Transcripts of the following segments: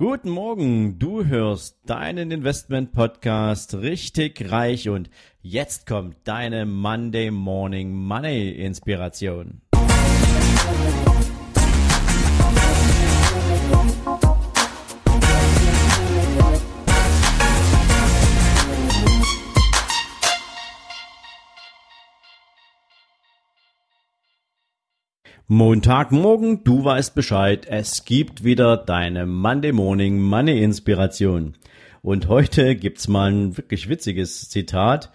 Guten Morgen, du hörst deinen Investment Podcast richtig reich und jetzt kommt deine Monday Morning Money Inspiration. Montagmorgen, du weißt Bescheid, es gibt wieder deine Monday Morning Money Inspiration. Und heute gibt's mal ein wirklich witziges Zitat.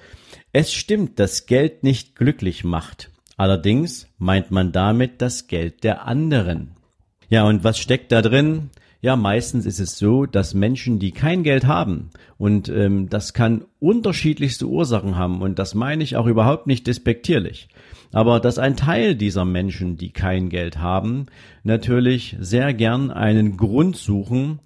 Es stimmt, dass Geld nicht glücklich macht. Allerdings meint man damit das Geld der anderen. Ja, und was steckt da drin? Ja, meistens ist es so, dass Menschen, die kein Geld haben, und ähm, das kann unterschiedlichste Ursachen haben, und das meine ich auch überhaupt nicht despektierlich. Aber dass ein Teil dieser Menschen, die kein Geld haben, natürlich sehr gern einen Grund suchen,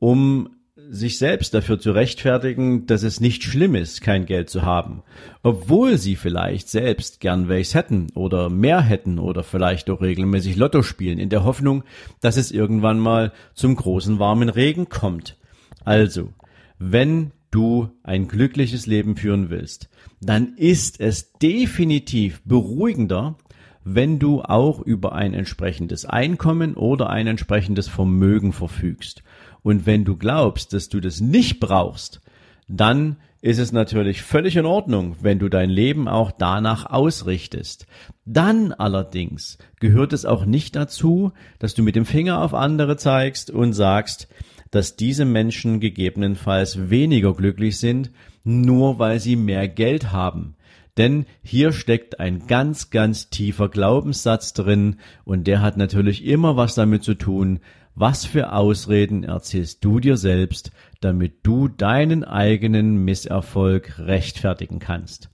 um sich selbst dafür zu rechtfertigen, dass es nicht schlimm ist, kein Geld zu haben, obwohl sie vielleicht selbst gern welches hätten oder mehr hätten oder vielleicht auch regelmäßig Lotto spielen, in der Hoffnung, dass es irgendwann mal zum großen warmen Regen kommt. Also, wenn du ein glückliches Leben führen willst, dann ist es definitiv beruhigender, wenn du auch über ein entsprechendes Einkommen oder ein entsprechendes Vermögen verfügst. Und wenn du glaubst, dass du das nicht brauchst, dann ist es natürlich völlig in Ordnung, wenn du dein Leben auch danach ausrichtest. Dann allerdings gehört es auch nicht dazu, dass du mit dem Finger auf andere zeigst und sagst, dass diese Menschen gegebenenfalls weniger glücklich sind, nur weil sie mehr Geld haben. Denn hier steckt ein ganz, ganz tiefer Glaubenssatz drin und der hat natürlich immer was damit zu tun, was für Ausreden erzählst du dir selbst, damit du deinen eigenen Misserfolg rechtfertigen kannst.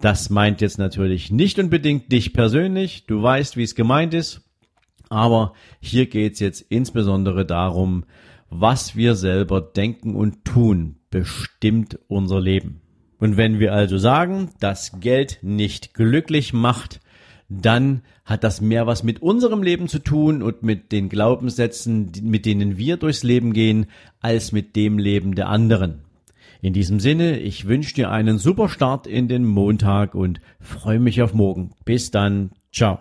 Das meint jetzt natürlich nicht unbedingt dich persönlich, du weißt, wie es gemeint ist, aber hier geht's jetzt insbesondere darum, was wir selber denken und tun, bestimmt unser Leben. Und wenn wir also sagen, dass Geld nicht glücklich macht, dann hat das mehr was mit unserem Leben zu tun und mit den Glaubenssätzen, mit denen wir durchs Leben gehen, als mit dem Leben der anderen. In diesem Sinne, ich wünsche dir einen super Start in den Montag und freue mich auf morgen. Bis dann. Ciao.